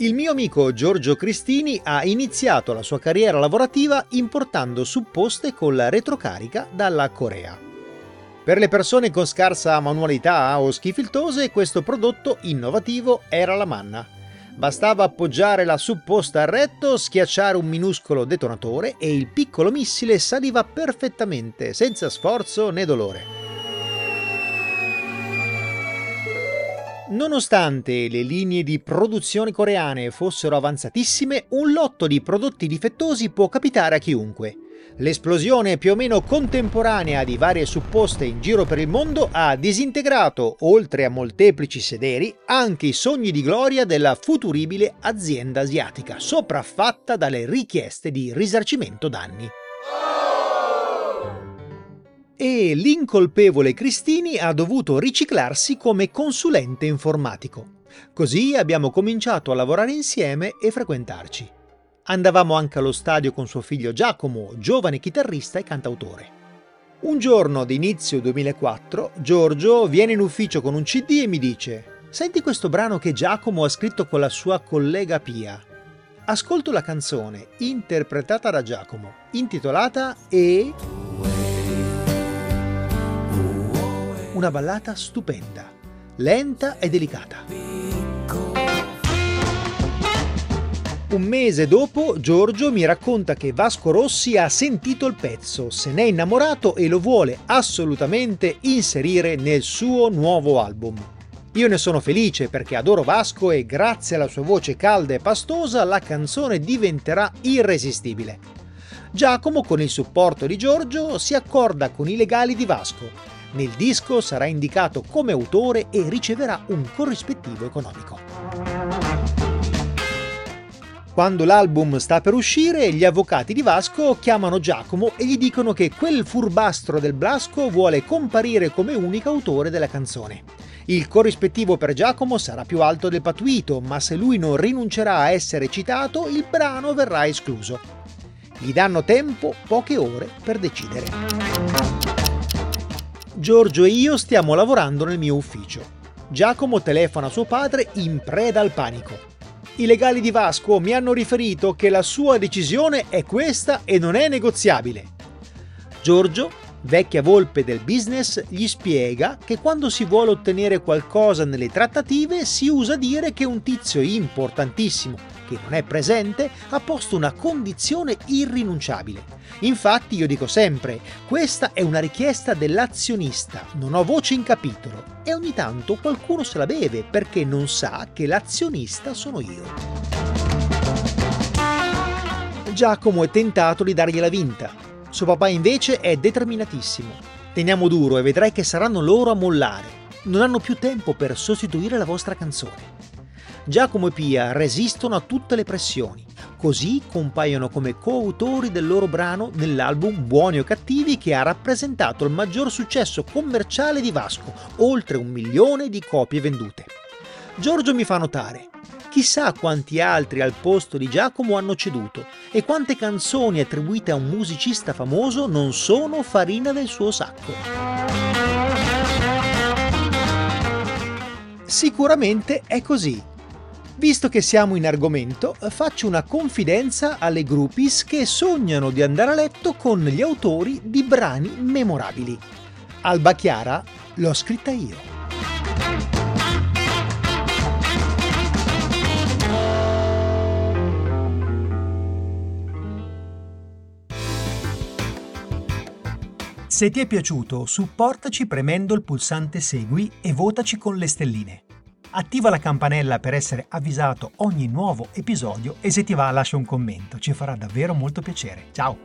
Il mio amico Giorgio Cristini ha iniziato la sua carriera lavorativa importando supposte con la retrocarica dalla Corea. Per le persone con scarsa manualità o schifiltose, questo prodotto innovativo era la manna. Bastava appoggiare la supposta al retto, schiacciare un minuscolo detonatore e il piccolo missile saliva perfettamente, senza sforzo né dolore. Nonostante le linee di produzione coreane fossero avanzatissime, un lotto di prodotti difettosi può capitare a chiunque. L'esplosione più o meno contemporanea di varie supposte in giro per il mondo ha disintegrato, oltre a molteplici sederi, anche i sogni di gloria della futuribile azienda asiatica, sopraffatta dalle richieste di risarcimento danni e l'incolpevole Cristini ha dovuto riciclarsi come consulente informatico. Così abbiamo cominciato a lavorare insieme e frequentarci. Andavamo anche allo stadio con suo figlio Giacomo, giovane chitarrista e cantautore. Un giorno d'inizio 2004, Giorgio viene in ufficio con un CD e mi dice Senti questo brano che Giacomo ha scritto con la sua collega Pia. Ascolto la canzone, interpretata da Giacomo, intitolata E una ballata stupenda, lenta e delicata. Un mese dopo Giorgio mi racconta che Vasco Rossi ha sentito il pezzo, se n'è innamorato e lo vuole assolutamente inserire nel suo nuovo album. Io ne sono felice perché adoro Vasco e grazie alla sua voce calda e pastosa la canzone diventerà irresistibile. Giacomo con il supporto di Giorgio si accorda con i legali di Vasco nel disco sarà indicato come autore e riceverà un corrispettivo economico. Quando l'album sta per uscire, gli avvocati di Vasco chiamano Giacomo e gli dicono che quel furbastro del Blasco vuole comparire come unico autore della canzone. Il corrispettivo per Giacomo sarà più alto del patuito, ma se lui non rinuncerà a essere citato, il brano verrà escluso. Gli danno tempo, poche ore, per decidere. Giorgio e io stiamo lavorando nel mio ufficio. Giacomo telefona a suo padre in preda al panico. I legali di Vasco mi hanno riferito che la sua decisione è questa e non è negoziabile. Giorgio, vecchia volpe del business, gli spiega che quando si vuole ottenere qualcosa nelle trattative si usa dire che un tizio importantissimo che non è presente, ha posto una condizione irrinunciabile. Infatti io dico sempre, questa è una richiesta dell'azionista, non ho voce in capitolo e ogni tanto qualcuno se la beve perché non sa che l'azionista sono io. Giacomo è tentato di dargliela vinta. Suo papà invece è determinatissimo. Teniamo duro e vedrai che saranno loro a mollare. Non hanno più tempo per sostituire la vostra canzone. Giacomo e Pia resistono a tutte le pressioni, così compaiono come coautori del loro brano nell'album Buoni o Cattivi che ha rappresentato il maggior successo commerciale di Vasco, oltre un milione di copie vendute. Giorgio mi fa notare, chissà quanti altri al posto di Giacomo hanno ceduto e quante canzoni attribuite a un musicista famoso non sono farina del suo sacco. Sicuramente è così, Visto che siamo in argomento, faccio una confidenza alle groupies che sognano di andare a letto con gli autori di brani memorabili. Alba Chiara l'ho scritta io. Se ti è piaciuto, supportaci premendo il pulsante Segui e votaci con le stelline. Attiva la campanella per essere avvisato ogni nuovo episodio e se ti va lascia un commento, ci farà davvero molto piacere. Ciao!